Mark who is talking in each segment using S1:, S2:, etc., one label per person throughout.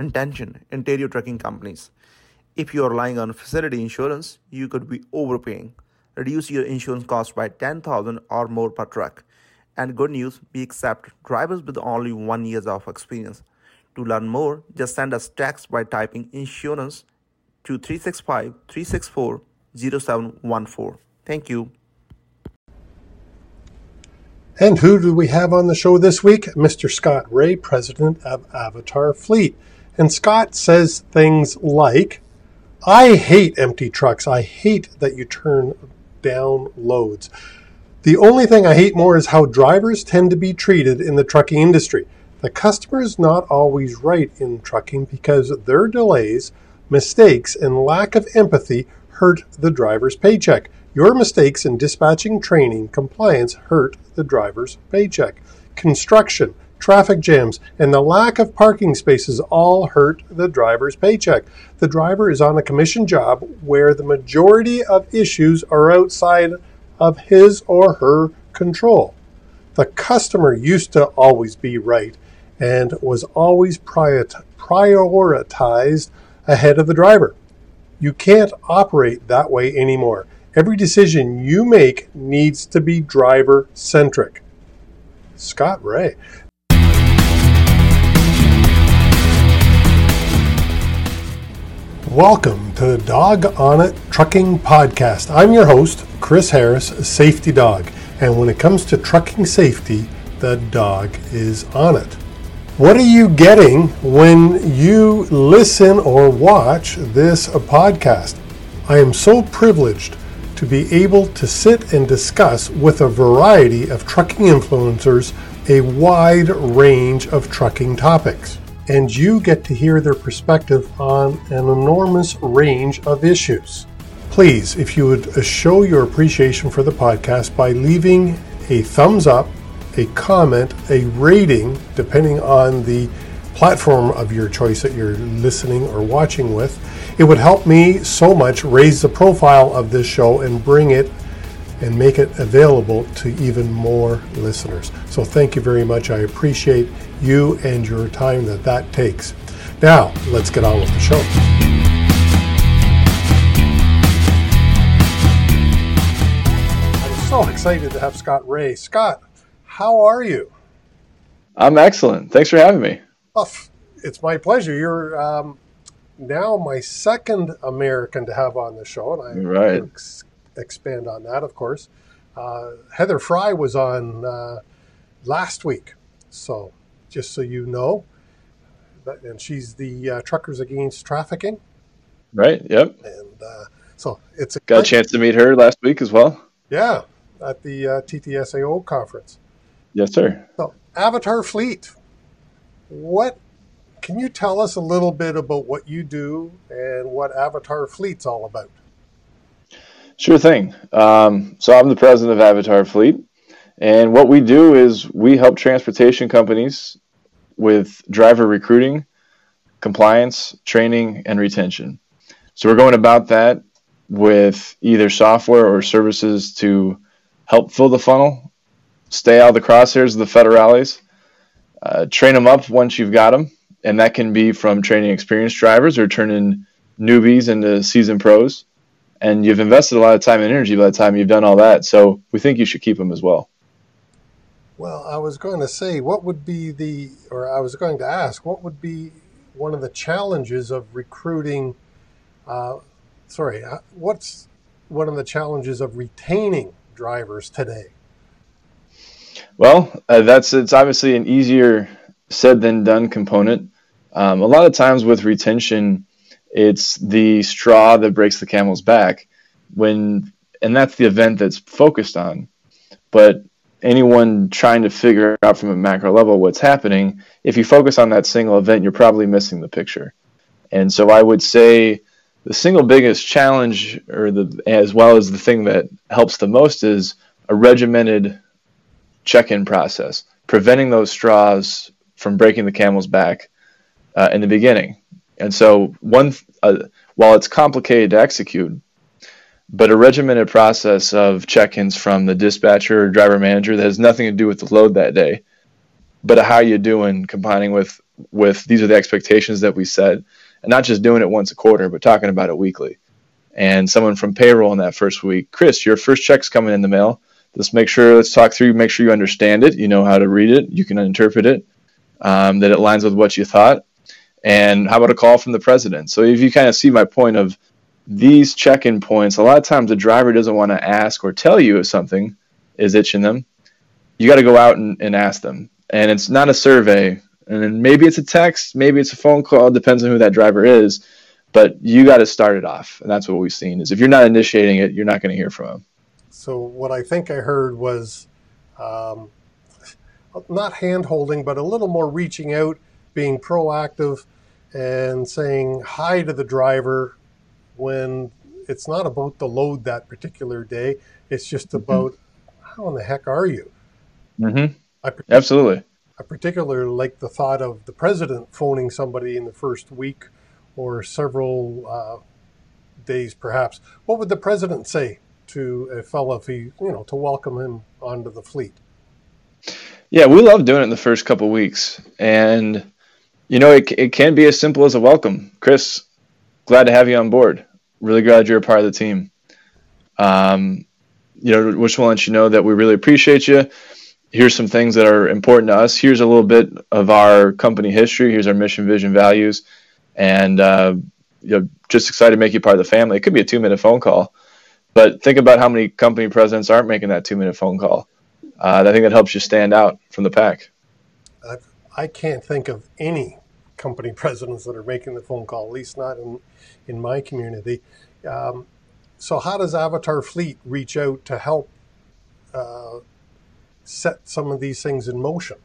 S1: intention Ontario trucking companies. If you are relying on facility insurance, you could be overpaying. Reduce your insurance cost by 10000 or more per truck. And good news, we accept drivers with only one years of experience. To learn more, just send us text by typing insurance to 365 364 0714. Thank you.
S2: And who do we have on the show this week? Mr. Scott Ray, president of Avatar Fleet. And Scott says things like, I hate empty trucks. I hate that you turn down loads. The only thing I hate more is how drivers tend to be treated in the trucking industry. The customer is not always right in trucking because their delays, mistakes, and lack of empathy hurt the driver's paycheck. Your mistakes in dispatching, training, compliance hurt the driver's paycheck. Construction, traffic jams, and the lack of parking spaces all hurt the driver's paycheck. The driver is on a commission job where the majority of issues are outside of his or her control. The customer used to always be right and was always prioritized ahead of the driver. You can't operate that way anymore. Every decision you make needs to be driver centric. Scott Ray. Welcome to the Dog on It Trucking Podcast. I'm your host, Chris Harris, Safety Dog. And when it comes to trucking safety, the dog is on it. What are you getting when you listen or watch this podcast? I am so privileged to be able to sit and discuss with a variety of trucking influencers a wide range of trucking topics. And you get to hear their perspective on an enormous range of issues. Please, if you would uh, show your appreciation for the podcast by leaving a thumbs up, a comment, a rating, depending on the platform of your choice that you're listening or watching with, it would help me so much raise the profile of this show and bring it and make it available to even more listeners. So thank you very much. I appreciate you and your time that that takes. Now, let's get on with the show. I'm so excited to have Scott Ray. Scott, how are you?
S3: I'm excellent. Thanks for having me.
S2: Oh, it's my pleasure. You're um, now my second American to have on the show, and I'm
S3: right.
S2: Ex- expand on that, of course. Uh, Heather Fry was on uh, last week, so just so you know, and she's the uh, Truckers Against Trafficking.
S3: Right. Yep.
S2: And uh, so it's a
S3: got a chance to meet her last week as well.
S2: Yeah, at the uh, TTSAO conference.
S3: Yes, sir.
S2: So Avatar Fleet, what can you tell us a little bit about what you do and what Avatar Fleet's all about?
S3: Sure thing. Um, so I'm the president of Avatar Fleet, and what we do is we help transportation companies with driver recruiting, compliance, training, and retention. So we're going about that with either software or services to help fill the funnel, stay out of the crosshairs of the federales, uh, train them up once you've got them, and that can be from training experienced drivers or turning newbies into seasoned pros. And you've invested a lot of time and energy by the time you've done all that. So we think you should keep them as well.
S2: Well, I was going to say, what would be the, or I was going to ask, what would be one of the challenges of recruiting? Uh, sorry, uh, what's one of the challenges of retaining drivers today?
S3: Well, uh, that's it's obviously an easier said than done component. Um, a lot of times with retention, it's the straw that breaks the camel's back when, and that's the event that's focused on. But anyone trying to figure out from a macro level what's happening, if you focus on that single event, you're probably missing the picture. And so I would say the single biggest challenge, or the as well as the thing that helps the most, is a regimented check-in process, preventing those straws from breaking the camel's back uh, in the beginning. And so, one uh, while it's complicated to execute, but a regimented process of check-ins from the dispatcher or driver manager that has nothing to do with the load that day, but how you doing, combining with with these are the expectations that we set, and not just doing it once a quarter, but talking about it weekly. And someone from payroll in that first week, Chris, your first check's coming in the mail. Let's make sure, let's talk through, make sure you understand it, you know how to read it, you can interpret it, um, that it lines with what you thought. And how about a call from the president? So if you kind of see my point of these check-in points, a lot of times the driver doesn't want to ask or tell you if something is itching them. You got to go out and, and ask them. And it's not a survey. And then maybe it's a text, maybe it's a phone call, depends on who that driver is. But you got to start it off. And that's what we've seen is if you're not initiating it, you're not going to hear from them.
S2: So what I think I heard was um, not hand holding, but a little more reaching out, being proactive, and saying hi to the driver when it's not about the load that particular day. It's just mm-hmm. about how in the heck are you?
S3: Mm-hmm. I Absolutely.
S2: I particularly like the thought of the president phoning somebody in the first week or several uh, days, perhaps. What would the president say to a fellow if he, you know, to welcome him onto the fleet?
S3: Yeah, we love doing it in the first couple weeks, and you know, it it can be as simple as a welcome. Chris, glad to have you on board. Really glad you're a part of the team. Um, you know, wish to let you know that we really appreciate you. Here's some things that are important to us. Here's a little bit of our company history. Here's our mission, vision, values, and uh, you know, just excited to make you part of the family. It could be a two minute phone call, but think about how many company presidents aren't making that two minute phone call. Uh, I think that helps you stand out from the pack.
S2: I can not think of any company presidents that are making the phone call, at least not in, in my community. Um, so, how does Avatar Fleet reach out to help uh, set some of these things in motion?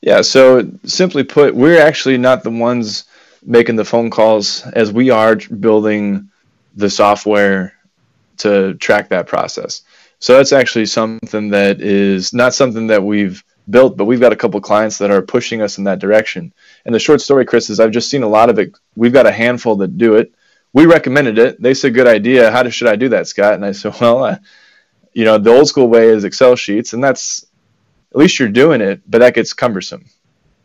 S3: Yeah, so simply put, we're actually not the ones making the phone calls as we are building the software to track that process. So that's actually something that is not something that we've built, but we've got a couple clients that are pushing us in that direction. And the short story, Chris, is I've just seen a lot of it. We've got a handful that do it we recommended it. They said, good idea. How should I do that, Scott? And I said, well, uh, you know, the old school way is Excel sheets, and that's at least you're doing it, but that gets cumbersome.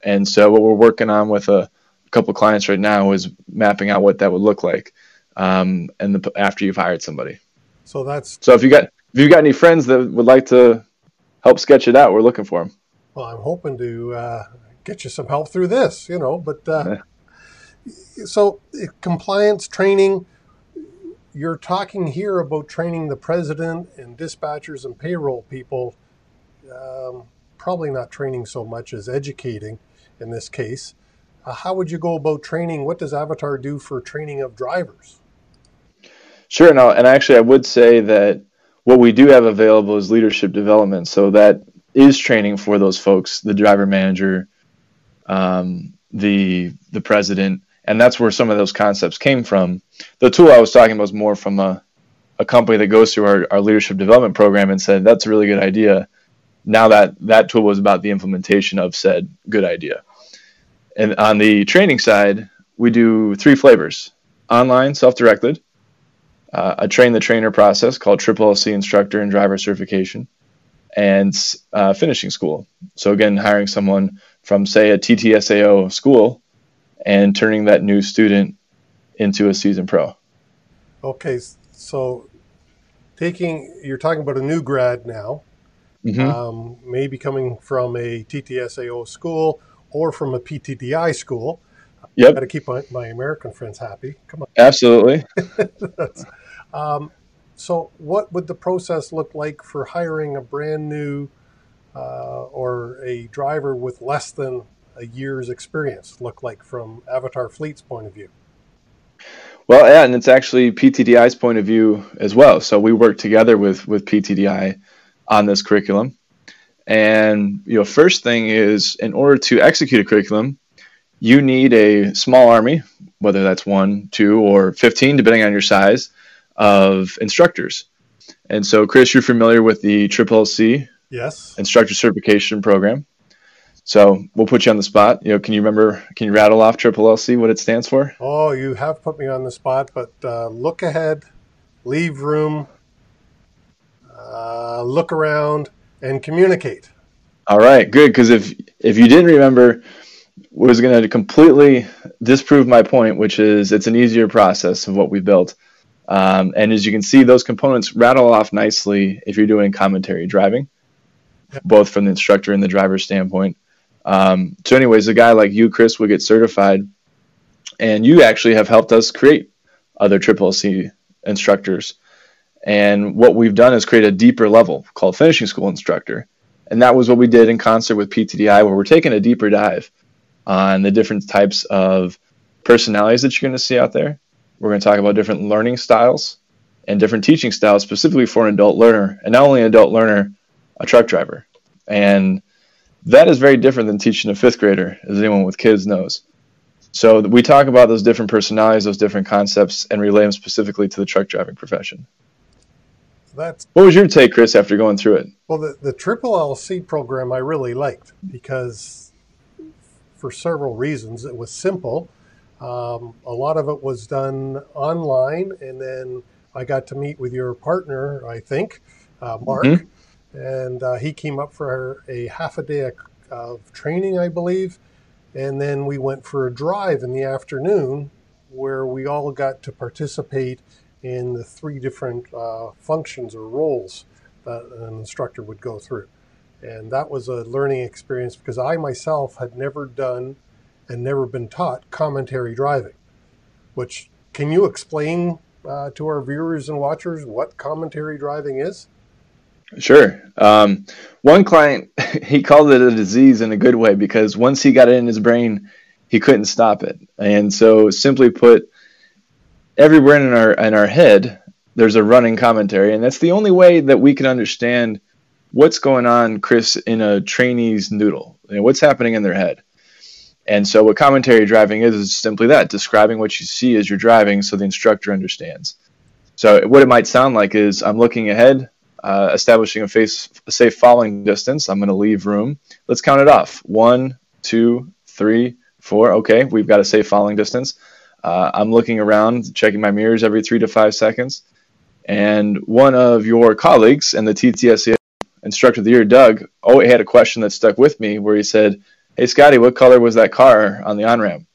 S3: And so what we're working on with a, a couple clients right now is mapping out what that would look like, um, and the, after you've hired somebody.
S2: So that's
S3: so if you got if you got any friends that would like to help sketch it out, we're looking for them.
S2: Well, I'm hoping to uh, get you some help through this, you know, but. Uh, so compliance training you're talking here about training the president and dispatchers and payroll people. Um, probably not training so much as educating in this case. Uh, how would you go about training? What does avatar do for training of drivers?
S3: Sure. No and actually i would say that what we do have available is leadership development. So that is training for those folks the driver manager um, the the president and that's where some of those concepts came from. The tool I was talking about was more from a, a company that goes through our, our leadership development program and said that's a really good idea. Now that that tool was about the implementation of said good idea. And on the training side, we do three flavors: online, self-directed, uh, a train the trainer process called Triple LC instructor and driver certification, and uh, finishing school. So again, hiring someone from say a TTSAO school and turning that new student into a season pro.
S2: Okay, so taking you're talking about a new grad now, mm-hmm. um, maybe coming from a TTSAO school or from a PTDI school.
S3: Yep.
S2: Got to keep my, my American friends happy. Come on.
S3: Absolutely.
S2: um, so, what would the process look like for hiring a brand new uh, or a driver with less than a year's experience look like from Avatar Fleet's point of view?
S3: Well, yeah, and it's actually PTDI's point of view as well. So we work together with with PTDI on this curriculum. And you know, first thing is in order to execute a curriculum, you need a small army, whether that's one, two, or fifteen, depending on your size, of instructors. And so, Chris, you're familiar with the Triple LC
S2: yes
S3: instructor certification program. So we'll put you on the spot. You know, can you remember? Can you rattle off Triple LC what it stands for?
S2: Oh, you have put me on the spot, but uh, look ahead, leave room, uh, look around, and communicate.
S3: All right, good. Because if if you didn't remember, was going to completely disprove my point, which is it's an easier process of what we built. Um, and as you can see, those components rattle off nicely if you're doing commentary driving, both from the instructor and the driver standpoint. Um, so, anyways, a guy like you, Chris, would get certified, and you actually have helped us create other Triple LC instructors. And what we've done is create a deeper level called finishing school instructor. And that was what we did in concert with PTDI, where we're taking a deeper dive on the different types of personalities that you're going to see out there. We're going to talk about different learning styles and different teaching styles specifically for an adult learner, and not only an adult learner, a truck driver. And that is very different than teaching a fifth grader, as anyone with kids knows. So we talk about those different personalities, those different concepts, and relay them specifically to the truck driving profession.
S2: That's
S3: what was your take, Chris, after going through it?
S2: Well, the, the Triple LC program I really liked because for several reasons. It was simple. Um, a lot of it was done online, and then I got to meet with your partner, I think, uh, Mark, mm-hmm. and uh, he came up for a half a day of training, I believe, and then we went for a drive in the afternoon where we all got to participate in the three different uh, functions or roles that an instructor would go through. And that was a learning experience because I myself had never done and never been taught commentary driving. Which can you explain uh, to our viewers and watchers what commentary driving is?
S3: Sure. Um, one client, he called it a disease in a good way because once he got it in his brain, he couldn't stop it. And so, simply put, everywhere in our in our head, there's a running commentary, and that's the only way that we can understand what's going on, Chris, in a trainee's noodle. You know, what's happening in their head? And so, what commentary driving is is simply that describing what you see as you're driving so the instructor understands. So, what it might sound like is I'm looking ahead, uh, establishing a, face, a safe following distance. I'm going to leave room. Let's count it off one, two, three, four. Okay, we've got a safe following distance. Uh, I'm looking around, checking my mirrors every three to five seconds. And one of your colleagues in the TTSA instructor of the year, Doug, oh, he had a question that stuck with me where he said, hey Scotty, what color was that car on the on ramp?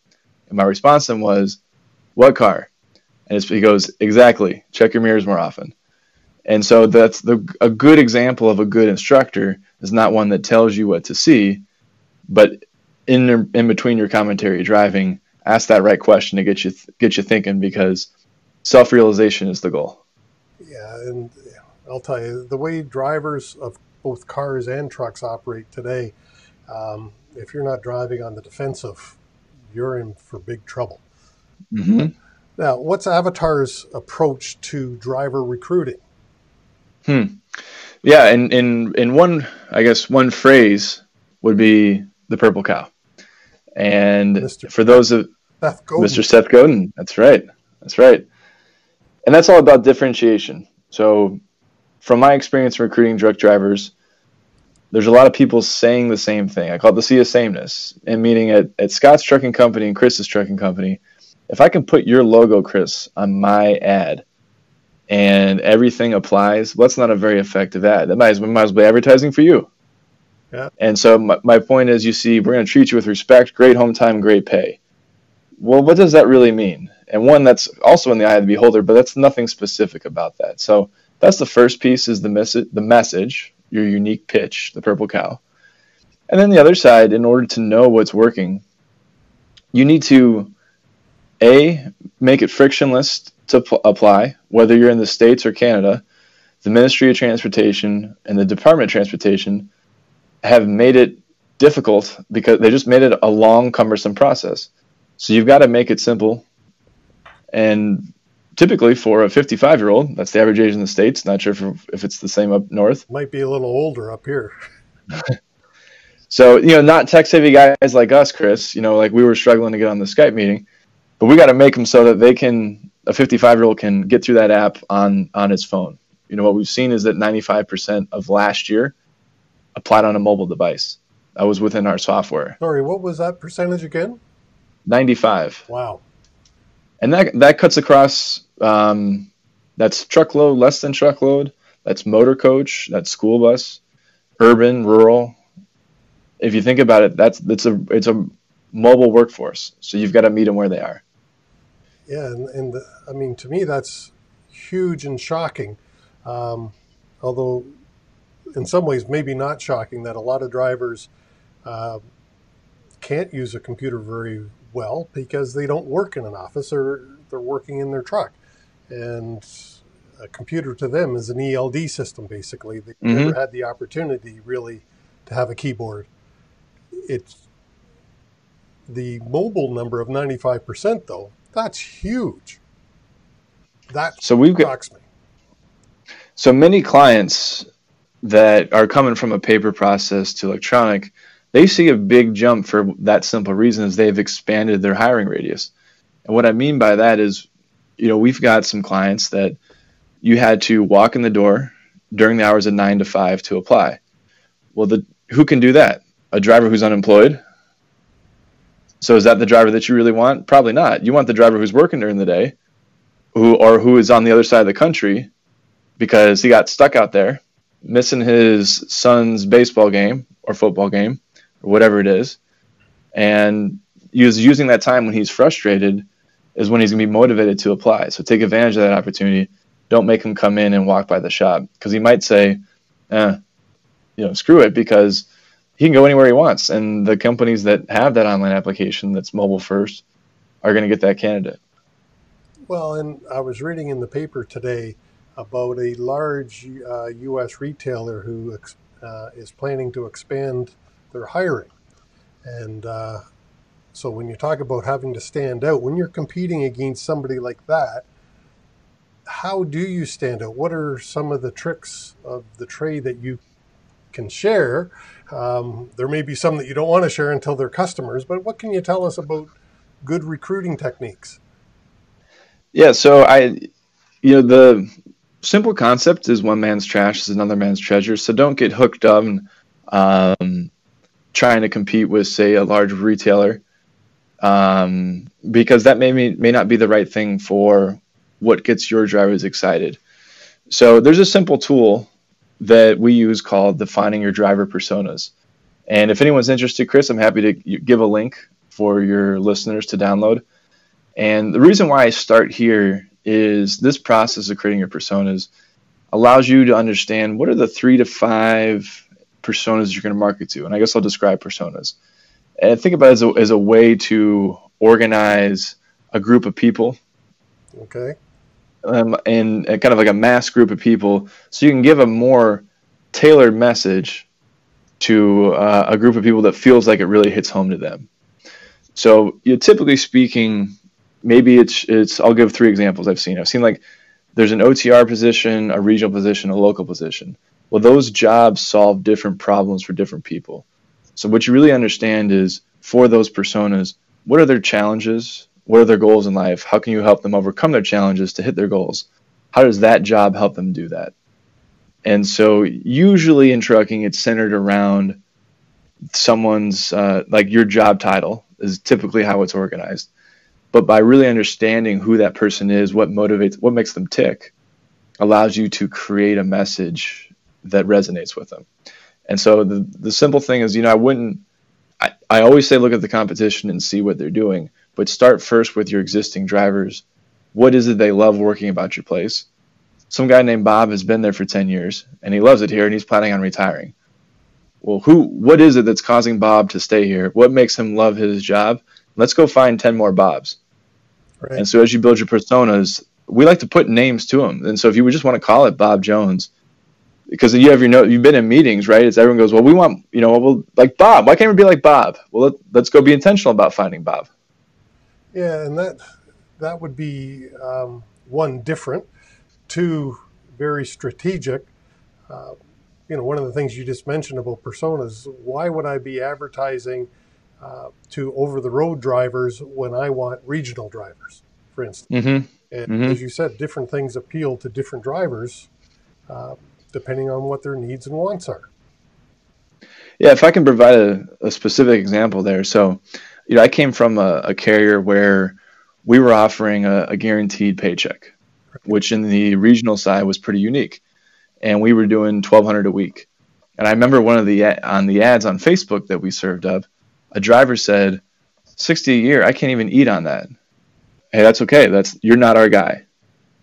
S3: And my response to him was, what car? And he goes, exactly. Check your mirrors more often. And so that's the, a good example of a good instructor is not one that tells you what to see, but in in between your commentary driving, ask that right question to get you get you thinking because self realization is the goal.
S2: Yeah, and I'll tell you the way drivers of both cars and trucks operate today. Um, if you're not driving on the defensive, you're in for big trouble. Mm-hmm. Now, what's Avatar's approach to driver recruiting?
S3: Hmm. Yeah, in, in in one, I guess one phrase would be the purple cow. And Mr. for those of Seth Mr. Seth Godin, that's right, that's right, and that's all about differentiation. So, from my experience recruiting truck drivers, there's a lot of people saying the same thing. I call it the sea of sameness. And meaning at, at Scott's Trucking Company and Chris's Trucking Company, if I can put your logo, Chris, on my ad and everything applies, well, that's not a very effective ad. That might as, well, might as well be advertising for you. Yeah. And so my, my point is, you see, we're going to treat you with respect, great home time, great pay. Well, what does that really mean? And one that's also in the eye of the beholder, but that's nothing specific about that. So that's the first piece is the message, the message, your unique pitch, the purple cow. And then the other side, in order to know what's working, you need to a make it frictionless to p- apply, whether you're in the states or Canada. The Ministry of Transportation and the Department of Transportation have made it difficult because they just made it a long, cumbersome process. So you've got to make it simple. And typically for a 55 year old, that's the average age in the States. Not sure if, if it's the same up north.
S2: Might be a little older up here.
S3: so, you know, not tech savvy guys like us, Chris, you know, like we were struggling to get on the Skype meeting, but we got to make them so that they can, a 55 year old can get through that app on, on his phone. You know, what we've seen is that 95% of last year applied on a mobile device. That was within our software.
S2: Sorry, what was that percentage again?
S3: 95.
S2: Wow.
S3: And that, that cuts across um, that's truckload, less than truckload. That's motor coach. That's school bus, urban, rural. If you think about it, that's it's a it's a mobile workforce. So you've got to meet them where they are.
S2: Yeah, and, and the, I mean, to me, that's huge and shocking. Um, although, in some ways, maybe not shocking that a lot of drivers uh, can't use a computer very well because they don't work in an office or they're working in their truck. And a computer to them is an ELD system, basically. They mm-hmm. never had the opportunity really to have a keyboard. It's the mobile number of 95%, though, that's huge. That
S3: so we've got, me. So many clients that are coming from a paper process to electronic, they see a big jump for that simple reason is they've expanded their hiring radius. And what I mean by that is, you know, we've got some clients that you had to walk in the door during the hours of nine to five to apply. Well, the who can do that? A driver who's unemployed. So is that the driver that you really want? Probably not. You want the driver who's working during the day, who or who is on the other side of the country because he got stuck out there missing his son's baseball game or football game or whatever it is, and using that time when he's frustrated is when he's going to be motivated to apply. So take advantage of that opportunity don't make him come in and walk by the shop because he might say, eh, you know, screw it because he can go anywhere he wants. And the companies that have that online application that's mobile first are going to get that candidate.
S2: Well, and I was reading in the paper today about a large uh, U.S. retailer who uh, is planning to expand their hiring. And uh, so when you talk about having to stand out, when you're competing against somebody like that, how do you stand out? What are some of the tricks of the trade that you can share? Um, there may be some that you don't want to share until they're customers, but what can you tell us about good recruiting techniques?
S3: Yeah, so I, you know, the simple concept is one man's trash is another man's treasure. So don't get hooked on um, trying to compete with, say, a large retailer, um, because that may may not be the right thing for what gets your drivers excited. So there's a simple tool that we use called defining your driver personas. And if anyone's interested, Chris, I'm happy to give a link for your listeners to download. And the reason why I start here is this process of creating your personas allows you to understand what are the three to five personas you're going to market to. And I guess I'll describe personas. And think about it as a, as a way to organize a group of people.
S2: Okay
S3: um, in a, kind of like a mass group of people, so you can give a more tailored message to uh, a group of people that feels like it really hits home to them. So, you know, typically speaking, maybe it's it's. I'll give three examples I've seen. I've seen like there's an OTR position, a regional position, a local position. Well, those jobs solve different problems for different people. So, what you really understand is for those personas, what are their challenges? What are their goals in life? How can you help them overcome their challenges to hit their goals? How does that job help them do that? And so, usually in trucking, it's centered around someone's, uh, like your job title is typically how it's organized. But by really understanding who that person is, what motivates, what makes them tick, allows you to create a message that resonates with them. And so the, the simple thing is, you know, I wouldn't, I, I always say look at the competition and see what they're doing but start first with your existing drivers. What is it they love working about your place? Some guy named Bob has been there for 10 years and he loves it here and he's planning on retiring. Well, who what is it that's causing Bob to stay here? What makes him love his job? Let's go find 10 more Bobs. Right. And so as you build your personas, we like to put names to them. And so if you would just want to call it Bob Jones, because you have your note, you've been in meetings, right? As everyone goes, well, we want, you know, well, like Bob. Why can't we be like Bob? Well, let, us go be intentional about finding Bob.
S2: Yeah, and that that would be um, one different, two very strategic. Uh, you know, one of the things you just mentioned about personas. Why would I be advertising uh, to over-the-road drivers when I want regional drivers, for instance? Mm-hmm. And mm-hmm. as you said, different things appeal to different drivers uh, depending on what their needs and wants are.
S3: Yeah, if I can provide a, a specific example there. So, you know, I came from a, a carrier where we were offering a, a, guaranteed paycheck, which in the regional side was pretty unique, and we were doing twelve hundred a week. And I remember one of the on the ads on Facebook that we served up, a driver said, 60 a year, I can't even eat on that. Hey, that's okay. That's you're not our guy.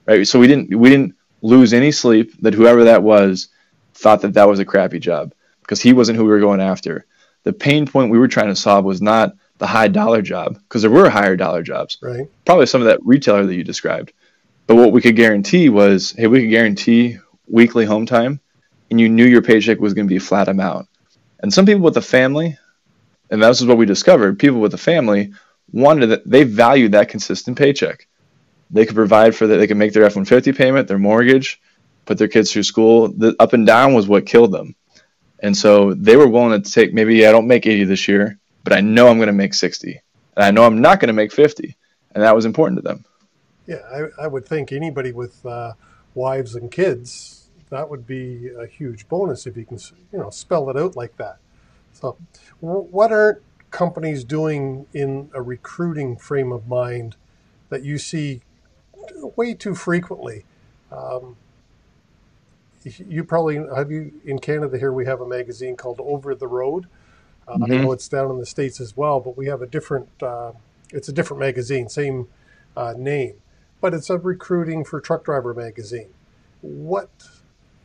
S3: Right? So we didn't we didn't lose any sleep that whoever that was thought that that was a crappy job because he wasn't who we were going after. The pain point we were trying to solve was not the high dollar job because there were higher dollar jobs.
S2: Right.
S3: Probably some of that retailer that you described. But what we could guarantee was, hey, we could guarantee weekly home time and you knew your paycheck was going to be a flat amount. And some people with a family, and this is what we discovered, people with a family wanted that they valued that consistent paycheck. They could provide for that, they could make their F 150 payment, their mortgage, put their kids through school. The up and down was what killed them. And so they were willing to take maybe I don't make 80 this year, but I know I'm going to make 60. And I know I'm not going to make 50. And that was important to them.
S2: Yeah, I, I would think anybody with uh, wives and kids, that would be a huge bonus if you can, you know, spell it out like that. So, what aren't companies doing in a recruiting frame of mind that you see way too frequently? Um, you probably have you in Canada here. We have a magazine called Over the Road. Uh, mm-hmm. I know it's down in the states as well, but we have a different. Uh, it's a different magazine, same uh, name, but it's a recruiting for truck driver magazine. What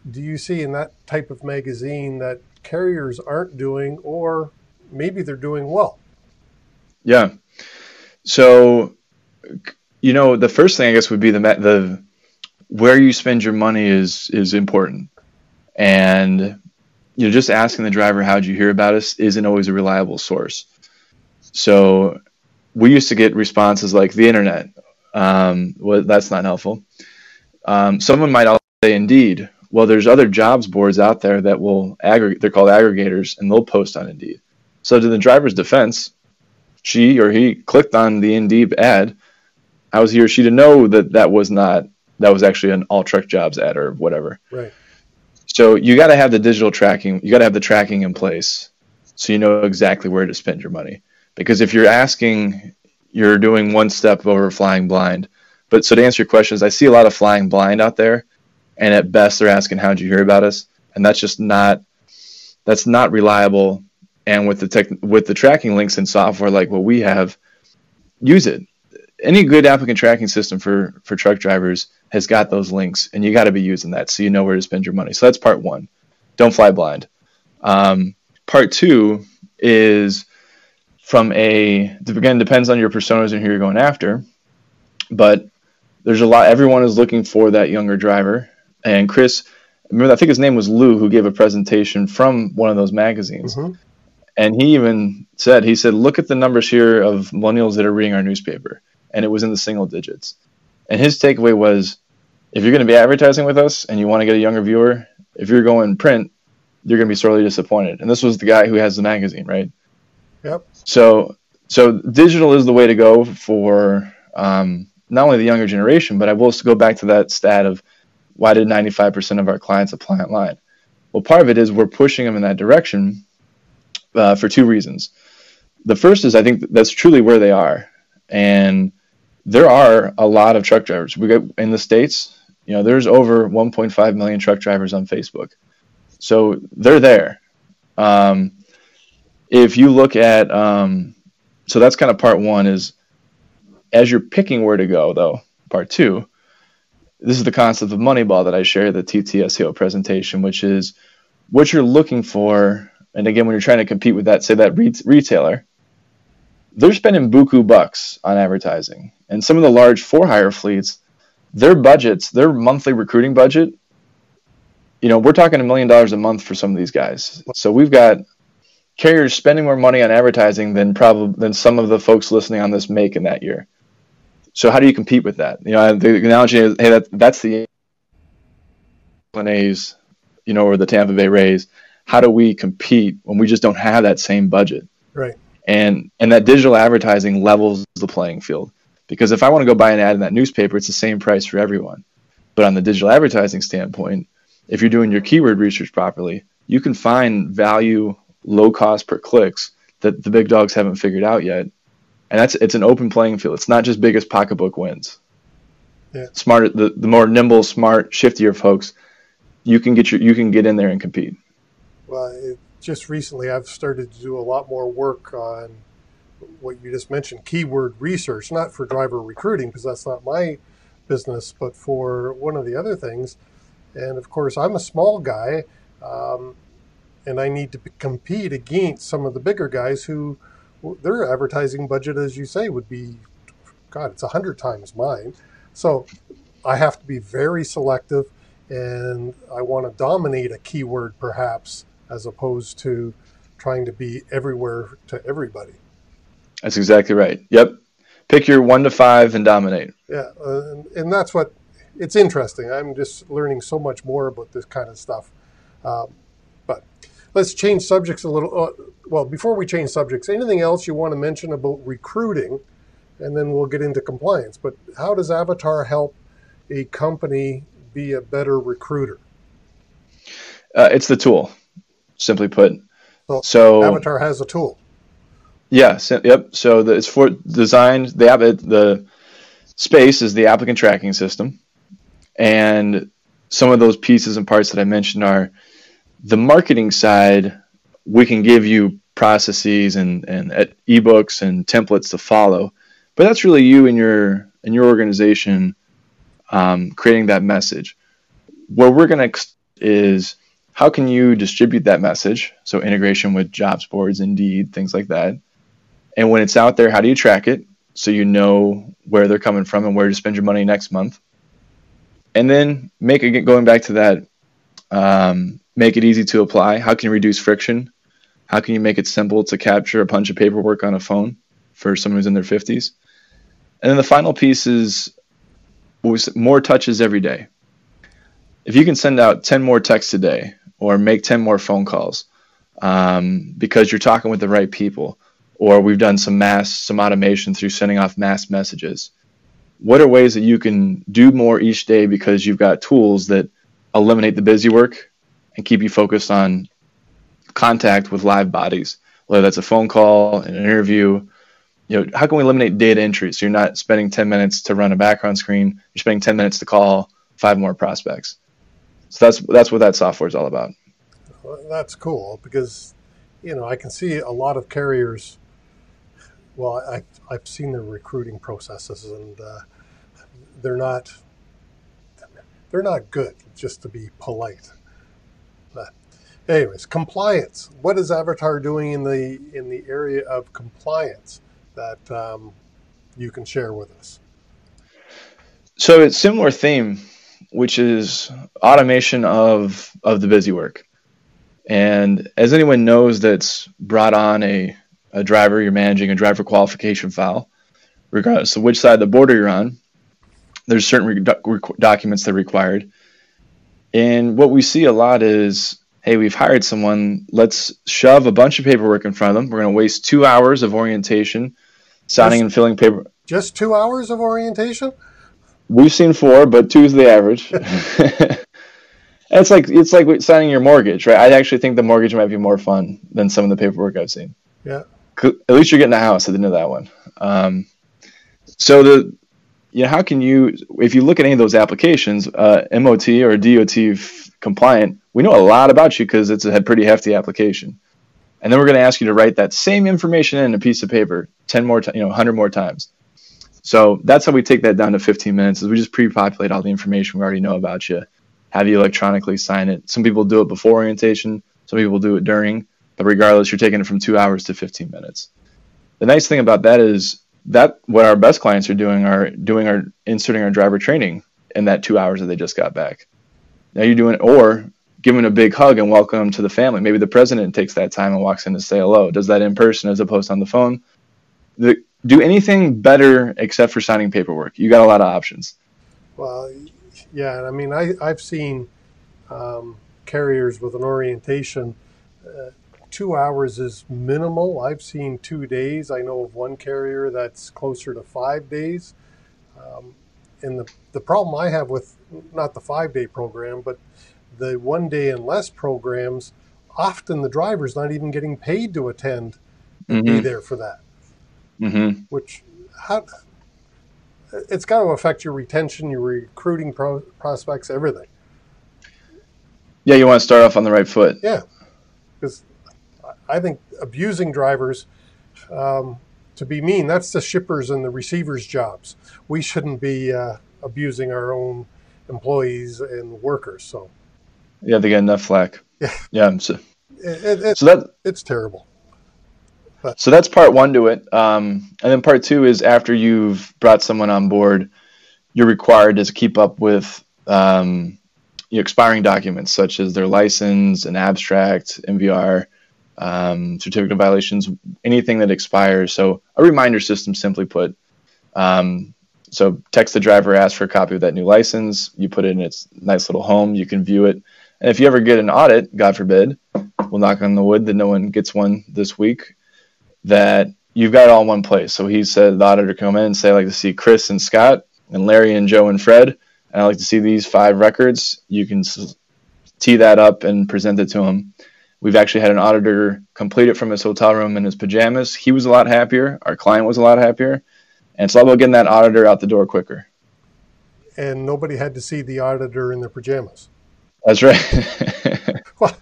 S2: do you see in that type of magazine that carriers aren't doing, or maybe they're doing well?
S3: Yeah. So, you know, the first thing I guess would be the the where you spend your money is is important, and you know, just asking the driver how'd you hear about us isn't always a reliable source. So, we used to get responses like the internet. Um, well, that's not helpful. Um, someone might also say Indeed. Well, there's other jobs boards out there that will aggregate. They're called aggregators, and they'll post on Indeed. So, to the driver's defense, she or he clicked on the Indeed ad. How was he or she to know that that was not that was actually an all truck jobs ad or whatever?
S2: Right.
S3: So you got to have the digital tracking. You got to have the tracking in place, so you know exactly where to spend your money. Because if you're asking, you're doing one step over flying blind. But so to answer your questions, I see a lot of flying blind out there, and at best they're asking, "How'd you hear about us?" And that's just not that's not reliable and with the tech with the tracking links and software like what we have use it any good applicant tracking system for for truck drivers has got those links and you got to be using that so you know where to spend your money. So that's part one. Don't fly blind. Um, part two is from a again depends on your personas and who you're going after but there's a lot everyone is looking for that younger driver. And chris remember i think his name was lou who gave a presentation from one of those magazines. Mm-hmm. And he even said, he said, look at the numbers here of millennials that are reading our newspaper. And it was in the single digits. And his takeaway was, if you're going to be advertising with us and you want to get a younger viewer, if you're going print, you're going to be sorely disappointed. And this was the guy who has the magazine, right?
S2: Yep.
S3: So, so digital is the way to go for um, not only the younger generation, but I will go back to that stat of why did 95% of our clients apply online? Well, part of it is we're pushing them in that direction uh, for two reasons. The first is I think that's truly where they are, and there are a lot of truck drivers. We got in the states, you know, there's over 1.5 million truck drivers on Facebook, so they're there. Um, if you look at, um, so that's kind of part one is as you're picking where to go, though. Part two, this is the concept of Moneyball that I share the TTSAO presentation, which is what you're looking for and again, when you're trying to compete with that, say that re- retailer, they're spending buku bucks on advertising. And some of the large for hire fleets, their budgets, their monthly recruiting budget, you know, we're talking a million dollars a month for some of these guys. So we've got carriers spending more money on advertising than probably than some of the folks listening on this make in that year. So how do you compete with that? You know, the analogy is, hey, that, that's the A's, you know, or the Tampa Bay Rays how do we compete when we just don't have that same budget?
S2: Right.
S3: And and that digital advertising levels the playing field because if I want to go buy an ad in that newspaper, it's the same price for everyone. But on the digital advertising standpoint, if you're doing your keyword research properly, you can find value low cost per clicks that the big dogs haven't figured out yet. And that's it's an open playing field. It's not just biggest pocketbook wins.
S2: Yeah.
S3: Smarter the, the more nimble, smart, shiftier folks, you can get your you can get in there and compete
S2: uh, it, just recently I've started to do a lot more work on what you just mentioned, keyword research, not for driver recruiting because that's not my business, but for one of the other things. And of course, I'm a small guy, um, and I need to compete against some of the bigger guys who their advertising budget, as you say, would be, God, it's a hundred times mine. So I have to be very selective, and I want to dominate a keyword perhaps, as opposed to trying to be everywhere to everybody.
S3: That's exactly right. Yep. Pick your one to five and dominate.
S2: Yeah, uh, and that's what it's interesting. I'm just learning so much more about this kind of stuff. Um, but let's change subjects a little. Uh, well, before we change subjects, anything else you want to mention about recruiting? And then we'll get into compliance. But how does Avatar help a company be a better recruiter?
S3: Uh, it's the tool, simply put.
S2: So, so Avatar has a tool.
S3: Yes. Yep. So the, it's for designed. The app. The space is the applicant tracking system, and some of those pieces and parts that I mentioned are the marketing side. We can give you processes and and ebooks and templates to follow, but that's really you and your and your organization um, creating that message. What we're going to is how can you distribute that message? So integration with jobs boards, Indeed, things like that and when it's out there, how do you track it so you know where they're coming from and where to spend your money next month? And then make it going back to that, um, make it easy to apply. How can you reduce friction? How can you make it simple to capture a bunch of paperwork on a phone for someone who's in their 50s? And then the final piece is more touches every day. If you can send out 10 more texts a day or make 10 more phone calls um, because you're talking with the right people, or we've done some mass some automation through sending off mass messages. What are ways that you can do more each day because you've got tools that eliminate the busy work and keep you focused on contact with live bodies whether that's a phone call an interview? You know how can we eliminate data entry? So you're not spending 10 minutes to run a background screen you're spending 10 minutes to call five more prospects so that's that's what that software is all about
S2: well, that's cool because you know i can see a lot of carriers well, I, I've seen their recruiting processes, and uh, they're not they're not good. Just to be polite. But anyways, compliance. What is Avatar doing in the in the area of compliance that um, you can share with us?
S3: So it's similar theme, which is automation of of the busy work. And as anyone knows that's brought on a a driver, you're managing a driver qualification file, regardless of which side of the border you're on. There's certain re- documents that are required. And what we see a lot is hey, we've hired someone, let's shove a bunch of paperwork in front of them. We're going to waste two hours of orientation, signing just, and filling paper.
S2: Just two hours of orientation?
S3: We've seen four, but two is the average. it's like it's like signing your mortgage, right? I actually think the mortgage might be more fun than some of the paperwork I've seen.
S2: Yeah
S3: at least you're getting a house at the end of that one. Um, so the you know how can you if you look at any of those applications, uh, MOT or DOT f- compliant, we know a lot about you because it's a pretty hefty application, and then we're going to ask you to write that same information in a piece of paper ten more, t- you know, hundred more times. So that's how we take that down to 15 minutes. Is we just pre-populate all the information we already know about you, have you electronically sign it. Some people do it before orientation, some people do it during. But regardless, you're taking it from two hours to 15 minutes. The nice thing about that is that what our best clients are doing are doing our inserting our driver training in that two hours that they just got back. Now you're doing or giving a big hug and welcome to the family. Maybe the president takes that time and walks in to say hello. Does that in person as opposed on the phone. The, do anything better except for signing paperwork. You got a lot of options.
S2: Well, yeah, I mean, I, I've seen um, carriers with an orientation uh, two hours is minimal. I've seen two days. I know of one carrier that's closer to five days. Um, and the, the problem I have with not the five day program, but the one day and less programs, often the driver's not even getting paid to attend mm-hmm. be there for that.
S3: Mm-hmm.
S2: Which, how, it's got to affect your retention, your recruiting pro- prospects, everything.
S3: Yeah, you want to start off on the right foot.
S2: Yeah, because I think abusing drivers um, to be mean. That's the shippers and the receivers' jobs. We shouldn't be uh, abusing our own employees and workers. So
S3: yeah, they get enough flack.
S2: Yeah,
S3: yeah. So,
S2: it, it,
S3: so that
S2: it's terrible.
S3: So that's part one to it, um, and then part two is after you've brought someone on board, you're required to keep up with um, expiring documents such as their license, an abstract, MVR, um, certificate of violations, anything that expires. So a reminder system, simply put. Um, so text the driver, ask for a copy of that new license. You put it in its nice little home. You can view it. And if you ever get an audit, God forbid, we'll knock on the wood that no one gets one this week, that you've got it all in one place. So he said the auditor come in and say, I like to see Chris and Scott and Larry and Joe and Fred, and I like to see these five records. You can tee that up and present it to him. We've actually had an auditor complete it from his hotel room in his pajamas. He was a lot happier. Our client was a lot happier. And it's all about getting that auditor out the door quicker.
S2: And nobody had to see the auditor in their pajamas.
S3: That's right.
S2: well,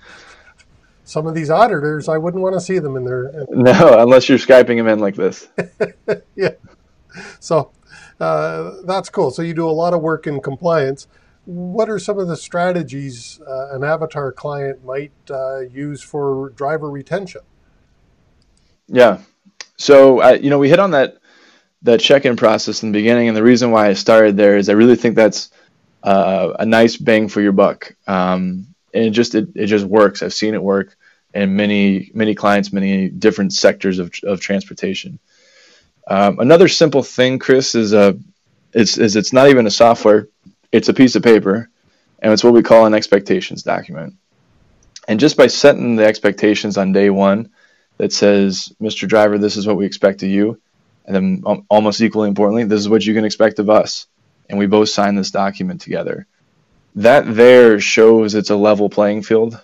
S2: some of these auditors, I wouldn't want to see them in there.
S3: No, unless you're Skyping them in like this.
S2: yeah. So uh, that's cool. So you do a lot of work in compliance what are some of the strategies uh, an avatar client might uh, use for driver retention?
S3: Yeah, so I, you know we hit on that that check-in process in the beginning, and the reason why I started there is I really think that's uh, a nice bang for your buck, um, and it just it, it just works. I've seen it work in many many clients, many different sectors of of transportation. Um, another simple thing, Chris, is a uh, it's is it's not even a software it's a piece of paper, and it's what we call an expectations document. And just by setting the expectations on day one that says, Mr. Driver, this is what we expect of you, and then um, almost equally importantly, this is what you can expect of us. And we both sign this document together. That there shows it's a level playing field.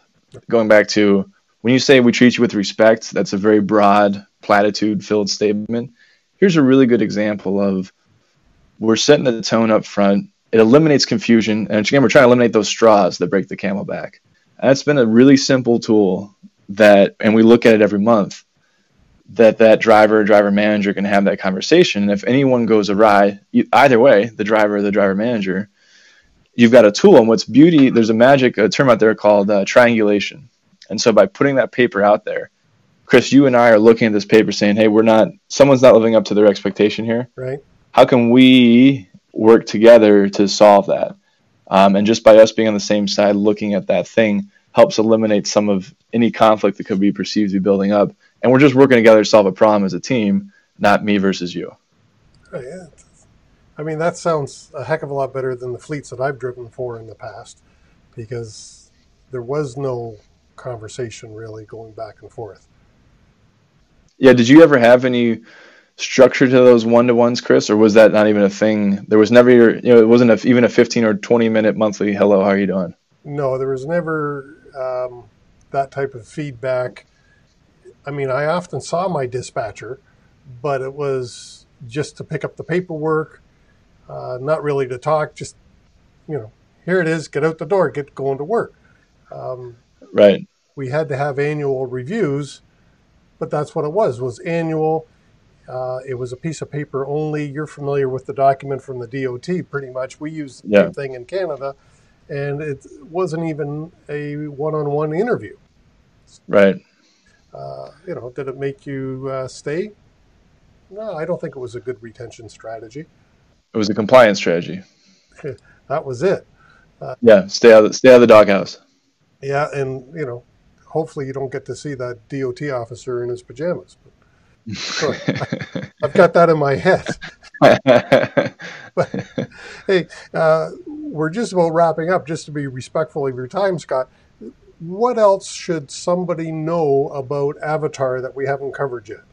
S3: Going back to when you say we treat you with respect, that's a very broad, platitude filled statement. Here's a really good example of we're setting the tone up front it eliminates confusion, and again, we're trying to eliminate those straws that break the camel back. That's been a really simple tool that, and we look at it every month. That that driver, driver manager can have that conversation, and if anyone goes awry, either way, the driver or the driver manager, you've got a tool. And what's beauty, there's a magic a term out there called uh, triangulation. And so by putting that paper out there, Chris, you and I are looking at this paper saying, hey, we're not, someone's not living up to their expectation here.
S2: Right.
S3: How can we work together to solve that. Um, and just by us being on the same side looking at that thing helps eliminate some of any conflict that could be perceived to be building up. And we're just working together to solve a problem as a team, not me versus you.
S2: Oh, yeah. I mean, that sounds a heck of a lot better than the fleets that I've driven for in the past because there was no conversation really going back and forth.
S3: Yeah. Did you ever have any structure to those one to ones, Chris, or was that not even a thing? There was never, you know, it wasn't a, even a 15 or 20 minute monthly hello, how are you doing?
S2: No, there was never um, that type of feedback. I mean, I often saw my dispatcher, but it was just to pick up the paperwork, uh, not really to talk, just, you know, here it is, get out the door, get going to work. Um,
S3: right.
S2: We had to have annual reviews, but that's what it was, was annual uh, it was a piece of paper only. You're familiar with the document from the DOT, pretty much. We use the yeah. same thing in Canada, and it wasn't even a one-on-one interview.
S3: Right.
S2: Uh, you know, did it make you uh, stay? No, I don't think it was a good retention strategy.
S3: It was a compliance strategy.
S2: that was it.
S3: Uh, yeah, stay out, of the, stay out of the doghouse.
S2: Yeah, and you know, hopefully you don't get to see that DOT officer in his pajamas. But I've got that in my head. but, hey, uh, we're just about wrapping up. Just to be respectful of your time, Scott, what else should somebody know about Avatar that we haven't covered yet?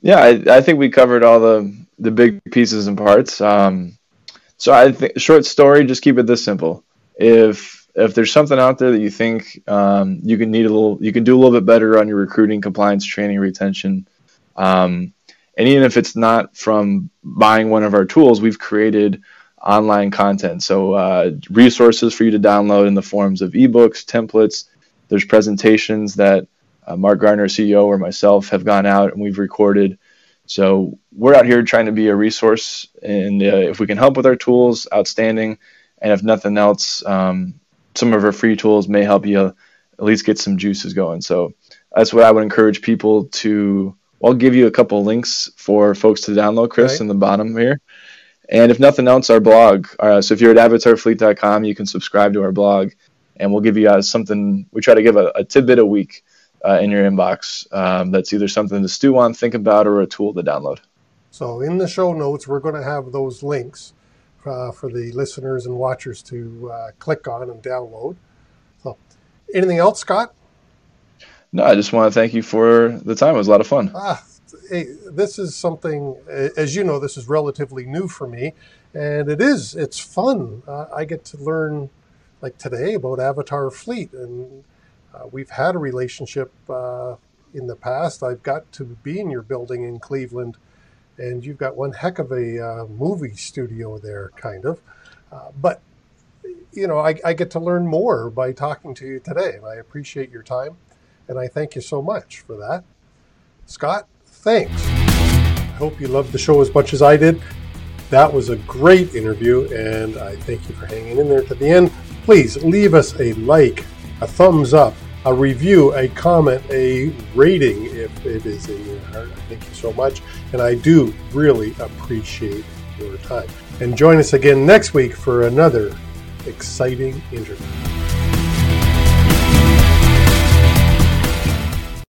S3: Yeah, I, I think we covered all the the big pieces and parts. Um, so I think short story, just keep it this simple. If if there's something out there that you think um, you can need a little, you can do a little bit better on your recruiting, compliance, training, retention, um, and even if it's not from buying one of our tools, we've created online content. So uh, resources for you to download in the forms of ebooks, templates. There's presentations that uh, Mark Gardner, CEO, or myself have gone out and we've recorded. So we're out here trying to be a resource, and uh, if we can help with our tools, outstanding. And if nothing else, um, some of our free tools may help you at least get some juices going. So that's what I would encourage people to. I'll give you a couple links for folks to download, Chris, right. in the bottom here. And if nothing else, our blog. Uh, so if you're at avatarfleet.com, you can subscribe to our blog, and we'll give you guys something. We try to give a, a tidbit a week uh, in your inbox um, that's either something to stew on, think about, or a tool to download.
S2: So in the show notes, we're going to have those links uh, for the listeners and watchers to uh, click on and download. So, anything else, Scott?
S3: No, I just want to thank you for the time. It was a lot of fun.
S2: Ah, hey, this is something, as you know, this is relatively new for me, and it is. It's fun. Uh, I get to learn, like today, about Avatar Fleet, and uh, we've had a relationship uh, in the past. I've got to be in your building in Cleveland, and you've got one heck of a uh, movie studio there, kind of. Uh, but you know, I, I get to learn more by talking to you today, and I appreciate your time. And I thank you so much for that. Scott, thanks. I hope you loved the show as much as I did. That was a great interview, and I thank you for hanging in there to the end. Please leave us a like, a thumbs up, a review, a comment, a rating if it is in your heart. Thank you so much, and I do really appreciate your time. And join us again next week for another exciting interview.